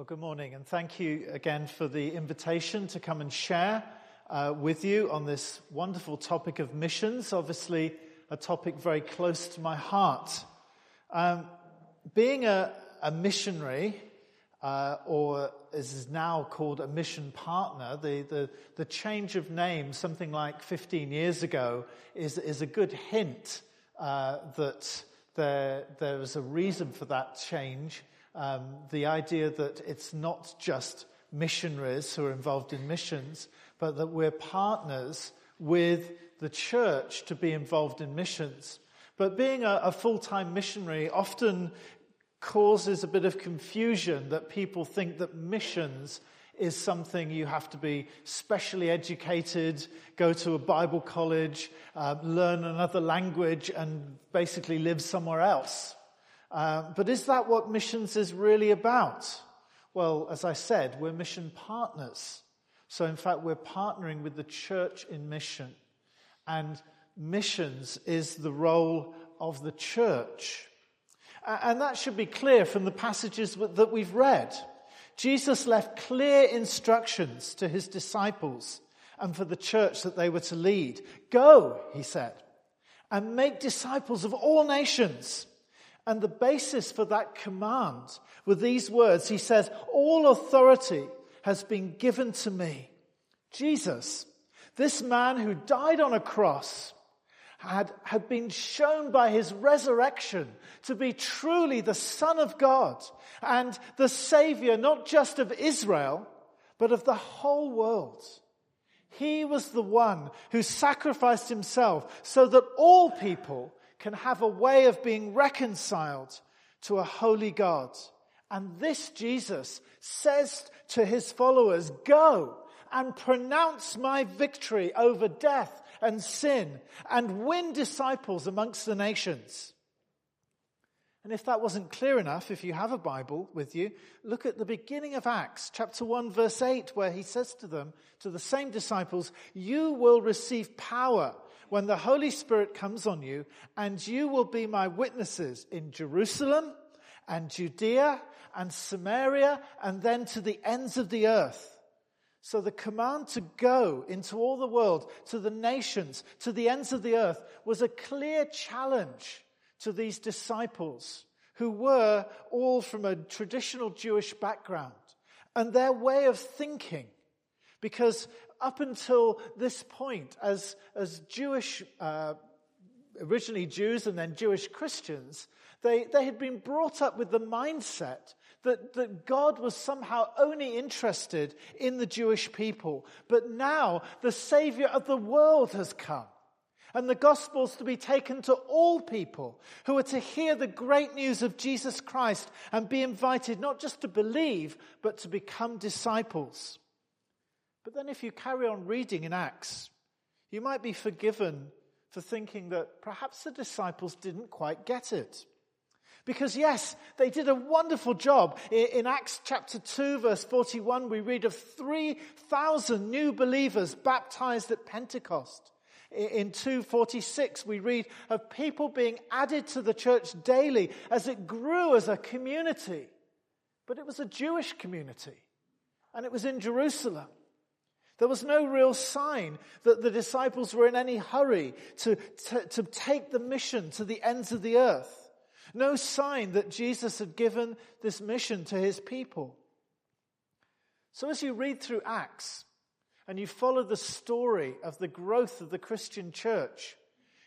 Well, good morning, and thank you again for the invitation to come and share uh, with you on this wonderful topic of missions. Obviously, a topic very close to my heart. Um, being a, a missionary, uh, or as is now called a mission partner, the, the, the change of name, something like 15 years ago, is, is a good hint uh, that there, there is a reason for that change um, the idea that it's not just missionaries who are involved in missions, but that we're partners with the church to be involved in missions. But being a, a full time missionary often causes a bit of confusion that people think that missions is something you have to be specially educated, go to a Bible college, uh, learn another language, and basically live somewhere else. Uh, but is that what missions is really about? Well, as I said, we're mission partners. So, in fact, we're partnering with the church in mission. And missions is the role of the church. And that should be clear from the passages that we've read. Jesus left clear instructions to his disciples and for the church that they were to lead. Go, he said, and make disciples of all nations and the basis for that command were these words. He says, All authority has been given to me. Jesus, this man who died on a cross, had, had been shown by his resurrection to be truly the Son of God and the Savior, not just of Israel, but of the whole world. He was the one who sacrificed himself so that all people can have a way of being reconciled to a holy God. And this Jesus says to his followers, go and pronounce my victory over death and sin and win disciples amongst the nations. And if that wasn't clear enough, if you have a Bible with you, look at the beginning of Acts, chapter 1, verse 8, where he says to them, to the same disciples, You will receive power when the Holy Spirit comes on you, and you will be my witnesses in Jerusalem and Judea and Samaria and then to the ends of the earth. So the command to go into all the world, to the nations, to the ends of the earth was a clear challenge to these disciples who were all from a traditional Jewish background and their way of thinking. Because up until this point, as, as Jewish, uh, originally Jews and then Jewish Christians, they, they had been brought up with the mindset that, that God was somehow only interested in the Jewish people. But now the Savior of the world has come. And the gospel's to be taken to all people who are to hear the great news of Jesus Christ and be invited not just to believe, but to become disciples. But then, if you carry on reading in Acts, you might be forgiven for thinking that perhaps the disciples didn't quite get it. Because, yes, they did a wonderful job. In Acts chapter 2, verse 41, we read of 3,000 new believers baptized at Pentecost. In 246, we read of people being added to the church daily as it grew as a community. But it was a Jewish community, and it was in Jerusalem. There was no real sign that the disciples were in any hurry to, to, to, take the mission to the ends of the earth. No sign that Jesus had given this mission to his people. So as you read through Acts and you follow the story of the growth of the Christian church,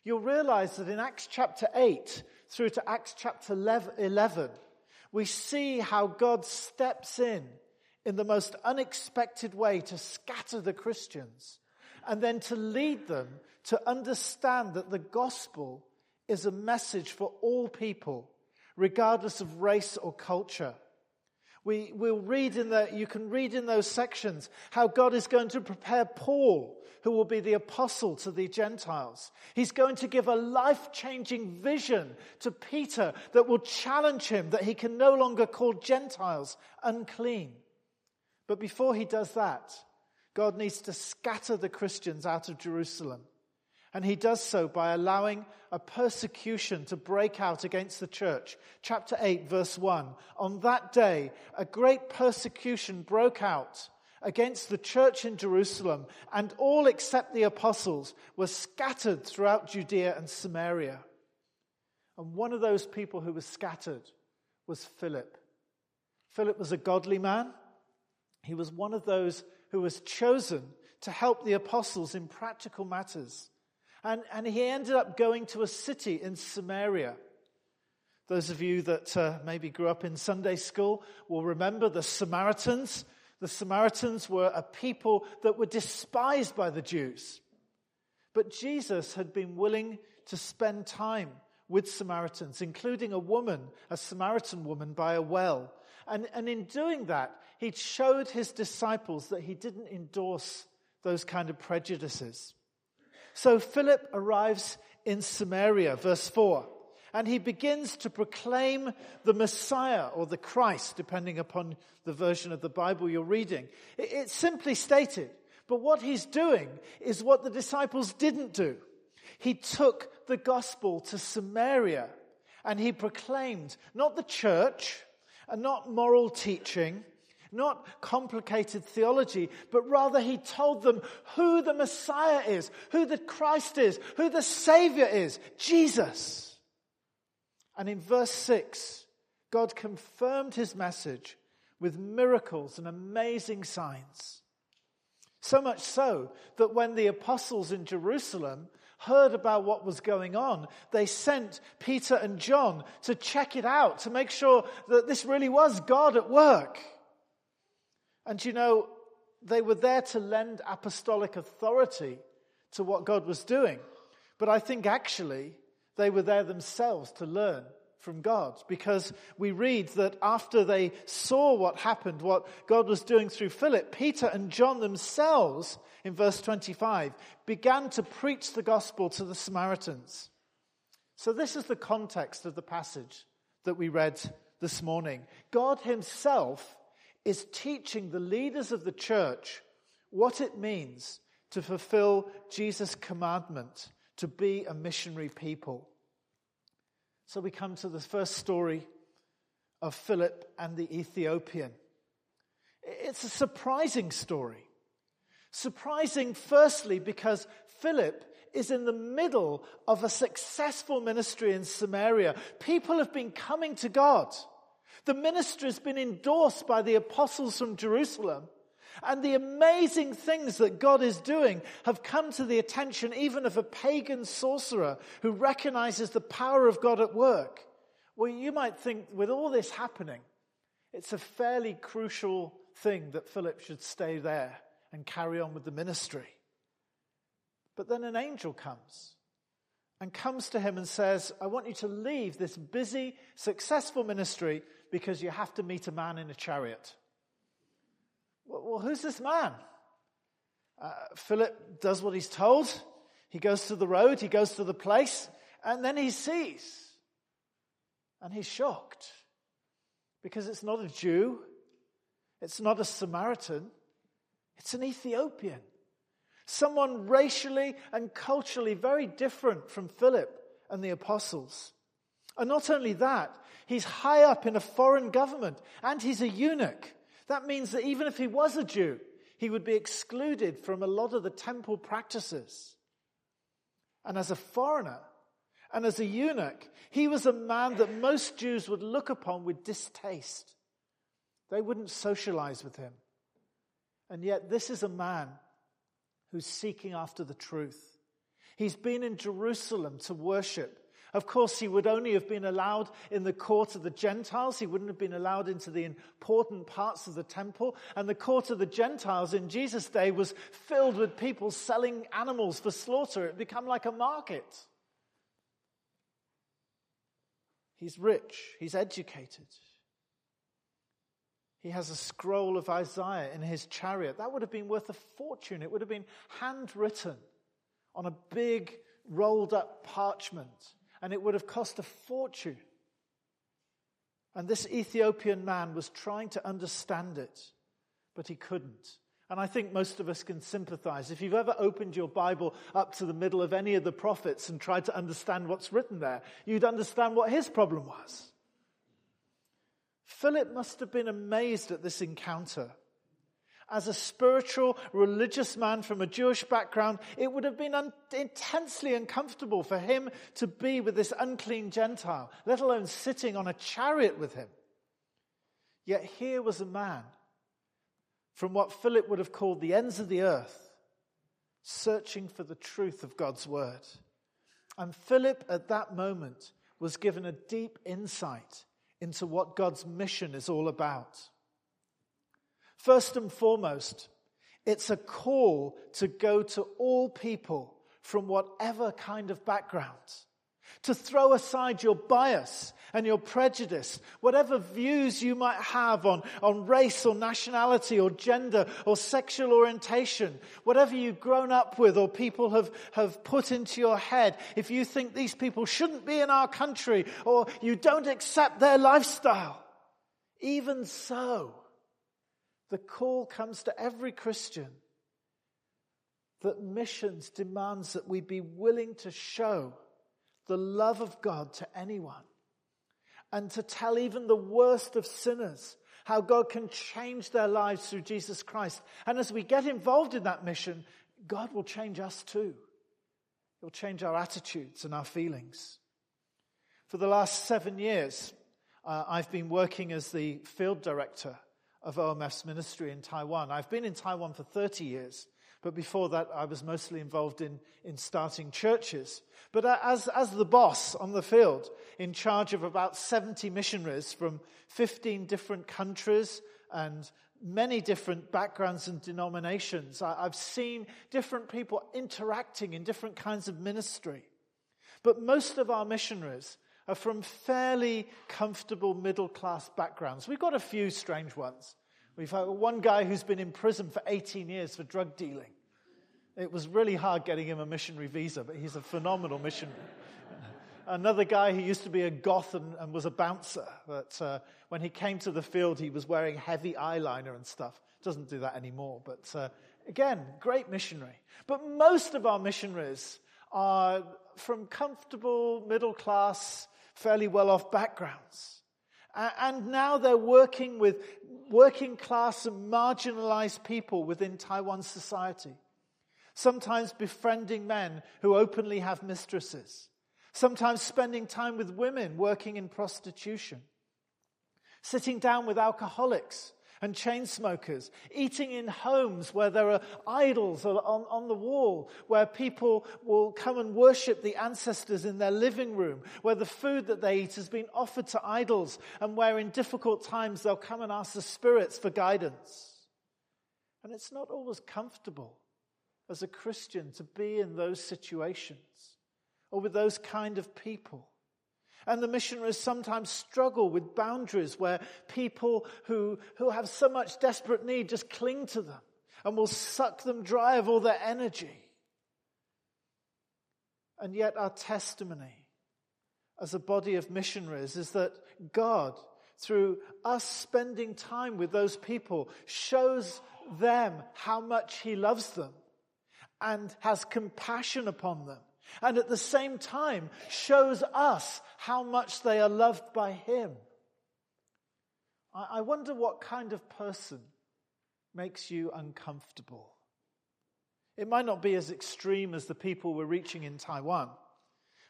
you'll realize that in Acts chapter 8 through to Acts chapter 11, we see how God steps in in the most unexpected way to scatter the Christians and then to lead them to understand that the gospel is a message for all people, regardless of race or culture. We will read in the, you can read in those sections how God is going to prepare Paul, who will be the apostle to the Gentiles. He's going to give a life changing vision to Peter that will challenge him that he can no longer call Gentiles unclean. But before he does that, God needs to scatter the Christians out of Jerusalem. And he does so by allowing a persecution to break out against the church. Chapter 8, verse 1. On that day, a great persecution broke out against the church in Jerusalem, and all except the apostles were scattered throughout Judea and Samaria. And one of those people who was scattered was Philip. Philip was a godly man. He was one of those who was chosen to help the apostles in practical matters. And, and he ended up going to a city in Samaria. Those of you that uh, maybe grew up in Sunday school will remember the Samaritans. The Samaritans were a people that were despised by the Jews. But Jesus had been willing to spend time with Samaritans, including a woman, a Samaritan woman by a well. And, and in doing that, he showed his disciples that he didn't endorse those kind of prejudices. So Philip arrives in Samaria, verse 4, and he begins to proclaim the Messiah or the Christ, depending upon the version of the Bible you're reading. It's simply stated, but what he's doing is what the disciples didn't do. He took the gospel to Samaria and he proclaimed not the church and not moral teaching, not complicated theology, but rather he told them who the Messiah is, who the Christ is, who the Savior is Jesus. And in verse 6, God confirmed his message with miracles and amazing signs. So much so that when the apostles in Jerusalem heard about what was going on, they sent Peter and John to check it out, to make sure that this really was God at work. And you know, they were there to lend apostolic authority to what God was doing. But I think actually they were there themselves to learn from God because we read that after they saw what happened, what God was doing through Philip, Peter and John themselves, in verse 25, began to preach the gospel to the Samaritans. So, this is the context of the passage that we read this morning. God Himself is teaching the leaders of the church what it means to fulfill Jesus' commandment to be a missionary people. So we come to the first story of Philip and the Ethiopian. It's a surprising story. Surprising, firstly, because Philip is in the middle of a successful ministry in Samaria. People have been coming to God. The ministry has been endorsed by the apostles from Jerusalem. And the amazing things that God is doing have come to the attention even of a pagan sorcerer who recognizes the power of God at work. Well, you might think with all this happening, it's a fairly crucial thing that Philip should stay there and carry on with the ministry. But then an angel comes and comes to him and says, I want you to leave this busy, successful ministry because you have to meet a man in a chariot. Well, who's this man? Uh, Philip does what he's told. He goes to the road, he goes to the place, and then he sees. And he's shocked because it's not a Jew, it's not a Samaritan, it's an Ethiopian. Someone racially and culturally very different from Philip and the apostles. And not only that, he's high up in a foreign government and he's a eunuch. That means that even if he was a Jew, he would be excluded from a lot of the temple practices. And as a foreigner and as a eunuch, he was a man that most Jews would look upon with distaste. They wouldn't socialize with him. And yet, this is a man who's seeking after the truth. He's been in Jerusalem to worship. Of course, he would only have been allowed in the court of the Gentiles. He wouldn't have been allowed into the important parts of the temple. And the court of the Gentiles in Jesus' day was filled with people selling animals for slaughter. It became like a market. He's rich. He's educated. He has a scroll of Isaiah in his chariot. That would have been worth a fortune. It would have been handwritten on a big rolled up parchment and it would have cost a fortune. And this Ethiopian man was trying to understand it, but he couldn't. And I think most of us can sympathize. If you've ever opened your Bible up to the middle of any of the prophets and tried to understand what's written there, you'd understand what his problem was. Philip must have been amazed at this encounter. As a spiritual, religious man from a Jewish background, it would have been un- intensely uncomfortable for him to be with this unclean Gentile, let alone sitting on a chariot with him. Yet here was a man from what Philip would have called the ends of the earth, searching for the truth of God's word. And Philip, at that moment, was given a deep insight into what God's mission is all about. First and foremost, it's a call to go to all people from whatever kind of background to throw aside your bias and your prejudice, whatever views you might have on, on race or nationality or gender or sexual orientation, whatever you've grown up with or people have, have put into your head, if you think these people shouldn't be in our country or you don't accept their lifestyle, even so, the call comes to every Christian that missions demands that we be willing to show the love of God to anyone and to tell even the worst of sinners how God can change their lives through Jesus Christ. And as we get involved in that mission, God will change us too. He'll change our attitudes and our feelings. For the last seven years, uh, I've been working as the field director of OMF's ministry in Taiwan. I've been in Taiwan for 30 years. But before that, I was mostly involved in, in starting churches. But as, as the boss on the field, in charge of about 70 missionaries from 15 different countries and many different backgrounds and denominations, I, I've seen different people interacting in different kinds of ministry. But most of our missionaries are from fairly comfortable middle class backgrounds. We've got a few strange ones. We've had one guy who's been in prison for 18 years for drug dealing. It was really hard getting him a missionary visa, but he's a phenomenal missionary. Another guy who used to be a goth and, and was a bouncer, but uh, when he came to the field, he was wearing heavy eyeliner and stuff. Doesn't do that anymore, but uh, again, great missionary. But most of our missionaries are from comfortable, middle class, fairly well off backgrounds. And now they're working with working class and marginalized people within Taiwan society. Sometimes befriending men who openly have mistresses. Sometimes spending time with women working in prostitution. Sitting down with alcoholics and chain smokers, eating in homes where there are idols on, on the wall, where people will come and worship the ancestors in their living room, where the food that they eat has been offered to idols, and where in difficult times they'll come and ask the spirits for guidance. And it's not always comfortable as a Christian to be in those situations or with those kind of people. And the missionaries sometimes struggle with boundaries where people who, who have so much desperate need just cling to them and will suck them dry of all their energy. And yet, our testimony as a body of missionaries is that God, through us spending time with those people, shows them how much He loves them and has compassion upon them and at the same time shows us how much they are loved by Him. I wonder what kind of person makes you uncomfortable. It might not be as extreme as the people we're reaching in Taiwan,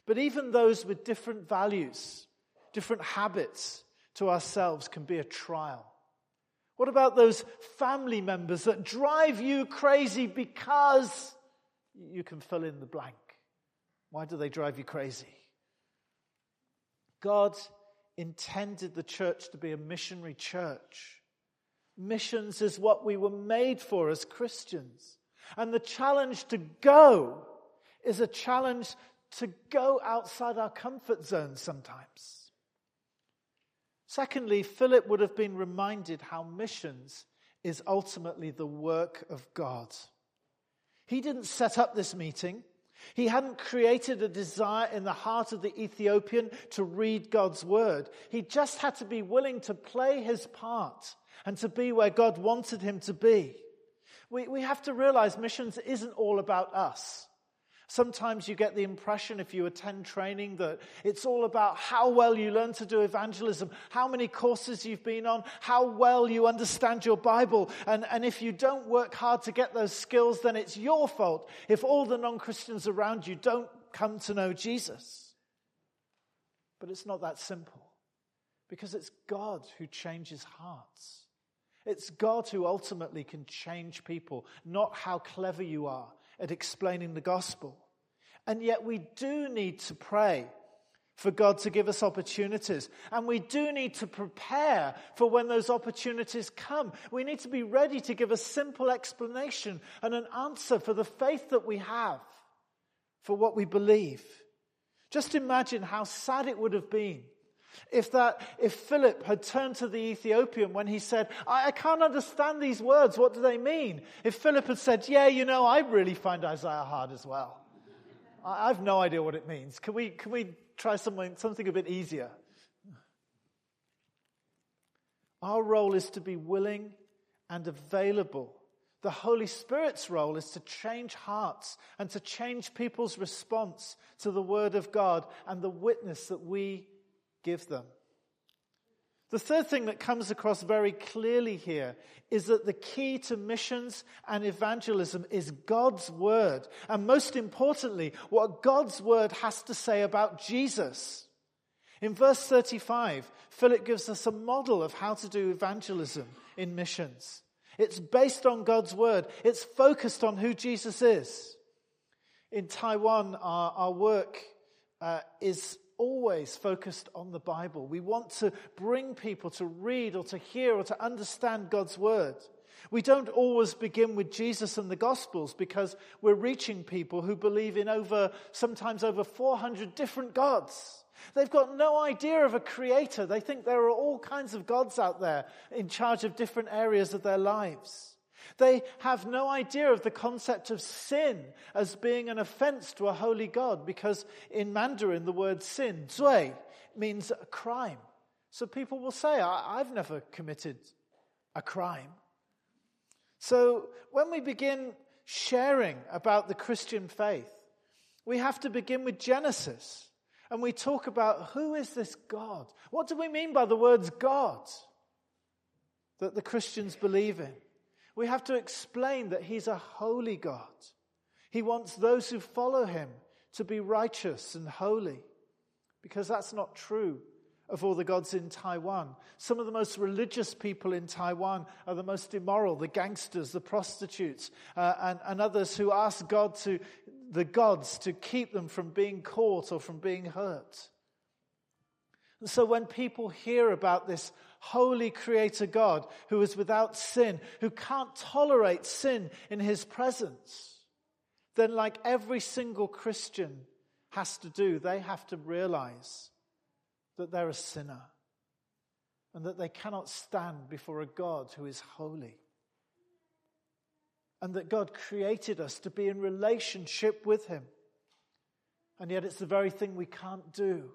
but even those with different values, different habits to ourselves can be a trial. What about those family members that drive you crazy because you can fill in the blank? Why do they drive you crazy? God intended the church to be a missionary church. Missions is what we were made for as Christians. And the challenge to go is a challenge to go outside our comfort zone sometimes. Secondly, Philip would have been reminded how missions is ultimately the work of God. He didn't set up this meeting. He hadn't created a desire in the heart of the Ethiopian to read God's word. He just had to be willing to play his part and to be where God wanted him to be. We, we have to realize missions isn't all about us. Sometimes you get the impression if you attend training that it's all about how well you learn to do evangelism, how many courses you've been on, how well you understand your Bible. And, and if you don't work hard to get those skills, then it's your fault if all the non Christians around you don't come to know Jesus. But it's not that simple because it's God who changes hearts. It's God who ultimately can change people, not how clever you are at explaining the gospel. And yet we do need to pray for God to give us opportunities. And we do need to prepare for when those opportunities come. We need to be ready to give a simple explanation and an answer for the faith that we have, for what we believe. Just imagine how sad it would have been if that, if Philip had turned to the Ethiopian when he said, I, I, can't understand these words, what do they mean? If Philip had said, yeah, you know, I really find Isaiah hard as well. I, I've no idea what it means. Can we, can we try something, something a bit easier? Our role is to be willing and available. The Holy Spirit's role is to change hearts and to change people's response to the Word of God and the witness that we give them. The third thing that comes across very clearly here is that the key to missions and evangelism is God's word. And most importantly, what God's word has to say about Jesus. In verse 35, Philip gives us a model of how to do evangelism in missions. It's based on God's word. It's focused on who Jesus is. In Taiwan, our, our work uh, is always focused on the Bible. We want to bring people to read or to hear or to understand God's word. We don't always begin with Jesus and the Gospels because we're reaching people who believe in over, sometimes over 400 different gods. They've got no idea of a creator. They think there are all kinds of gods out there in charge of different areas of their lives. They have no idea of the concept of sin as being an offense to a holy God because in Mandarin the word sin, zui, means a crime. So people will say, I've never committed a crime. So when we begin sharing about the Christian faith, we have to begin with Genesis. And we talk about who is this God? What do we mean by the words God that the Christians believe in? We have to explain that He's a holy God. He wants those who follow Him to be righteous and holy, because that's not true of all the gods in Taiwan. Some of the most religious people in Taiwan are the most immoral, the gangsters, the prostitutes, uh, and, and others who ask God to, the gods to keep them from being caught or from being hurt. And so when people hear about this holy creator God who is without sin, who can't tolerate sin in his presence, then, like every single Christian has to do, they have to realize that they're a sinner and that they cannot stand before a God who is holy. And that God created us to be in relationship with Him. And yet, it's the very thing we can't do.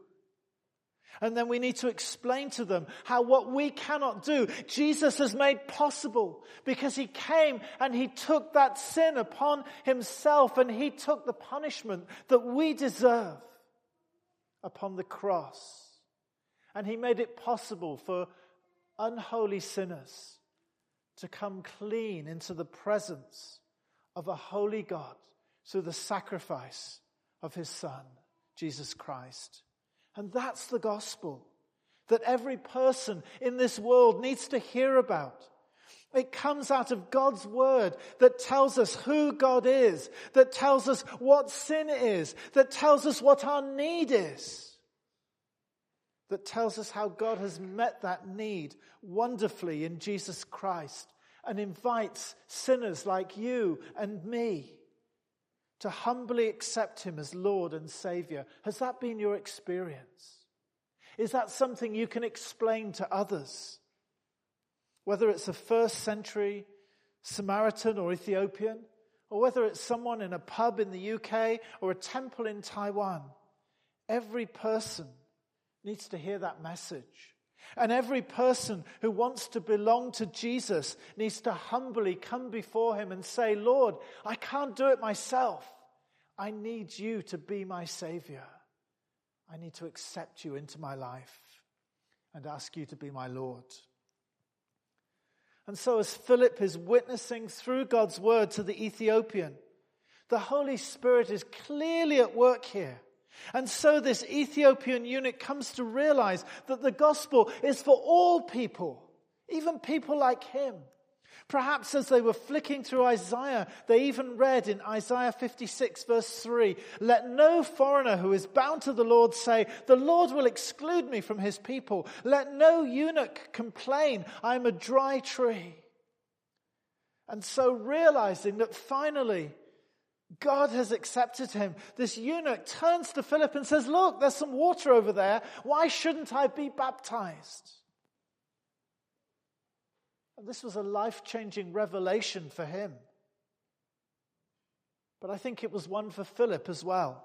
And then we need to explain to them how what we cannot do, Jesus has made possible because he came and he took that sin upon himself and he took the punishment that we deserve upon the cross. And he made it possible for unholy sinners to come clean into the presence of a holy God through the sacrifice of his son, Jesus Christ. And that's the gospel that every person in this world needs to hear about. It comes out of God's word that tells us who God is, that tells us what sin is, that tells us what our need is, that tells us how God has met that need wonderfully in Jesus Christ and invites sinners like you and me to humbly accept Him as Lord and Savior. Has that been your experience? Is that something you can explain to others? Whether it's a first century Samaritan or Ethiopian, or whether it's someone in a pub in the UK or a temple in Taiwan, every person needs to hear that message. And every person who wants to belong to Jesus needs to humbly come before him and say, Lord, I can't do it myself. I need you to be my Savior. I need to accept you into my life and ask you to be my Lord. And so, as Philip is witnessing through God's word to the Ethiopian, the Holy Spirit is clearly at work here. And so, this Ethiopian eunuch comes to realize that the gospel is for all people, even people like him. Perhaps as they were flicking through Isaiah, they even read in Isaiah 56 verse 3, let no foreigner who is bound to the Lord say, the Lord will exclude me from his people. Let no eunuch complain, I am a dry tree. And so realizing that finally God has accepted him, this eunuch turns to Philip and says, look, there's some water over there. Why shouldn't I be baptized? And this was a life changing revelation for him. But I think it was one for Philip as well.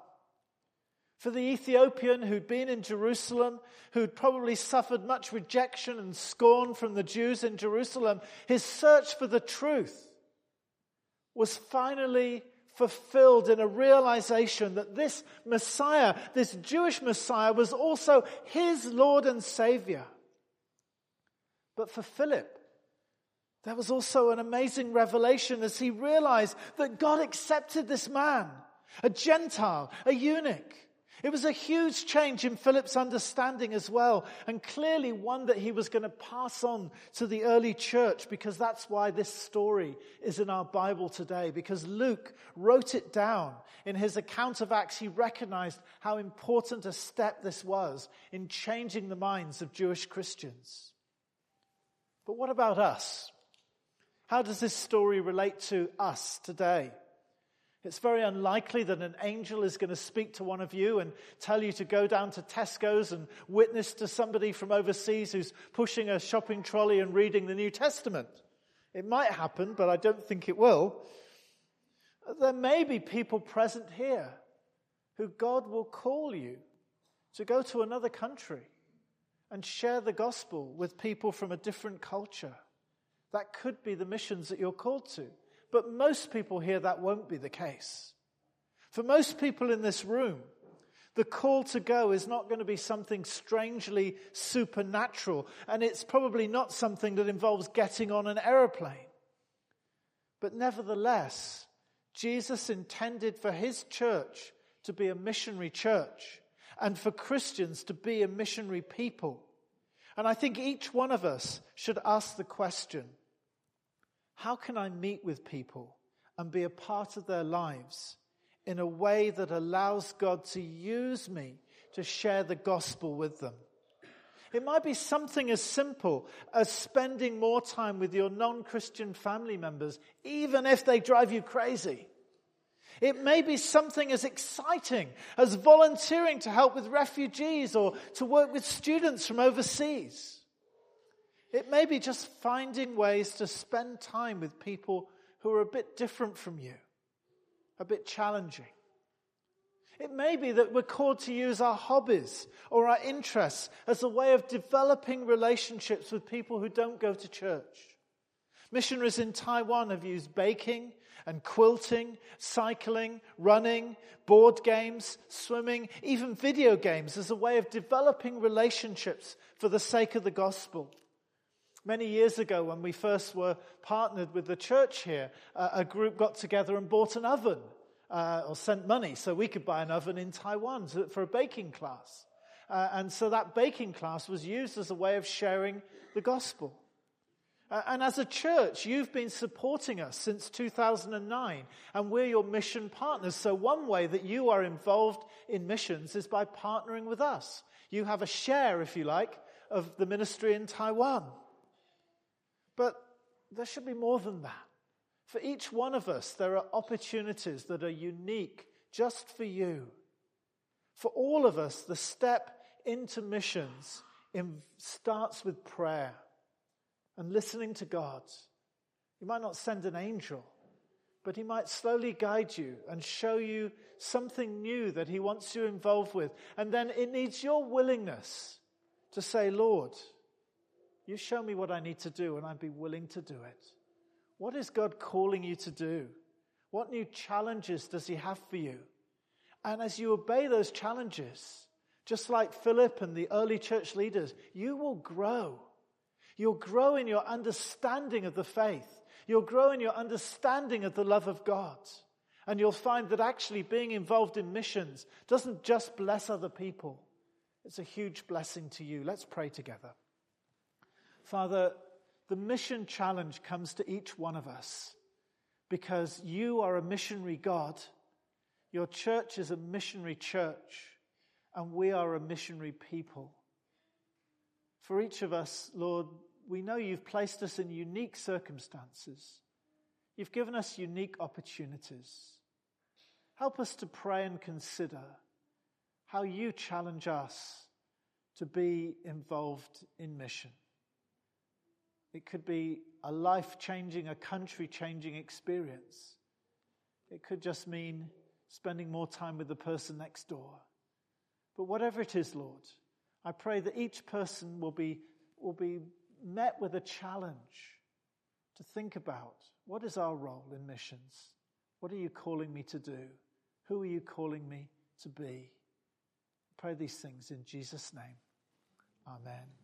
For the Ethiopian who'd been in Jerusalem, who'd probably suffered much rejection and scorn from the Jews in Jerusalem, his search for the truth was finally fulfilled in a realization that this Messiah, this Jewish Messiah, was also his Lord and Savior. But for Philip, there was also an amazing revelation as he realized that God accepted this man, a Gentile, a eunuch. It was a huge change in Philip's understanding as well, and clearly one that he was going to pass on to the early church because that's why this story is in our Bible today. Because Luke wrote it down in his account of Acts, he recognized how important a step this was in changing the minds of Jewish Christians. But what about us? How does this story relate to us today? It's very unlikely that an angel is going to speak to one of you and tell you to go down to Tesco's and witness to somebody from overseas who's pushing a shopping trolley and reading the New Testament. It might happen, but I don't think it will. There may be people present here who God will call you to go to another country and share the gospel with people from a different culture. That could be the missions that you're called to. But most people here, that won't be the case. For most people in this room, the call to go is not going to be something strangely supernatural, and it's probably not something that involves getting on an aeroplane. But nevertheless, Jesus intended for his church to be a missionary church and for Christians to be a missionary people. And I think each one of us should ask the question how can I meet with people and be a part of their lives in a way that allows God to use me to share the gospel with them? It might be something as simple as spending more time with your non Christian family members, even if they drive you crazy. It may be something as exciting as volunteering to help with refugees or to work with students from overseas. It may be just finding ways to spend time with people who are a bit different from you, a bit challenging. It may be that we're called to use our hobbies or our interests as a way of developing relationships with people who don't go to church. Missionaries in Taiwan have used baking and quilting, cycling, running, board games, swimming, even video games as a way of developing relationships for the sake of the gospel. Many years ago, when we first were partnered with the church here, uh, a group got together and bought an oven uh, or sent money so we could buy an oven in Taiwan for a baking class. Uh, and so that baking class was used as a way of sharing the gospel. Uh, and as a church, you've been supporting us since 2009, and we're your mission partners. So, one way that you are involved in missions is by partnering with us. You have a share, if you like, of the ministry in Taiwan. But there should be more than that. For each one of us, there are opportunities that are unique just for you. For all of us, the step into missions starts with prayer and listening to God. He might not send an angel, but he might slowly guide you and show you something new that he wants you involved with. And then it needs your willingness to say, Lord, You show me what I need to do, and I'd be willing to do it. What is God calling you to do? What new challenges does He have for you? And as you obey those challenges, just like Philip and the early church leaders, you will grow. You'll grow in your understanding of the faith. You'll grow in your understanding of the love of God. And you'll find that actually being involved in missions doesn't just bless other people. It's a huge blessing to you. Let's pray together. Father, the mission challenge comes to each one of us because you are a missionary God. Your church is a missionary church, and we are a missionary people. For each of us, Lord, we know you've placed us in unique circumstances. You've given us unique opportunities. Help us to pray and consider how you challenge us to be involved in mission. It could be a life changing, a country changing experience. It could just mean spending more time with the person next door. But whatever it is, Lord, I pray that each person will be, will be met with a challenge to think about what is our role in missions? What are you calling me to do? Who are you calling me to be? I pray these things in Jesus' name. Amen.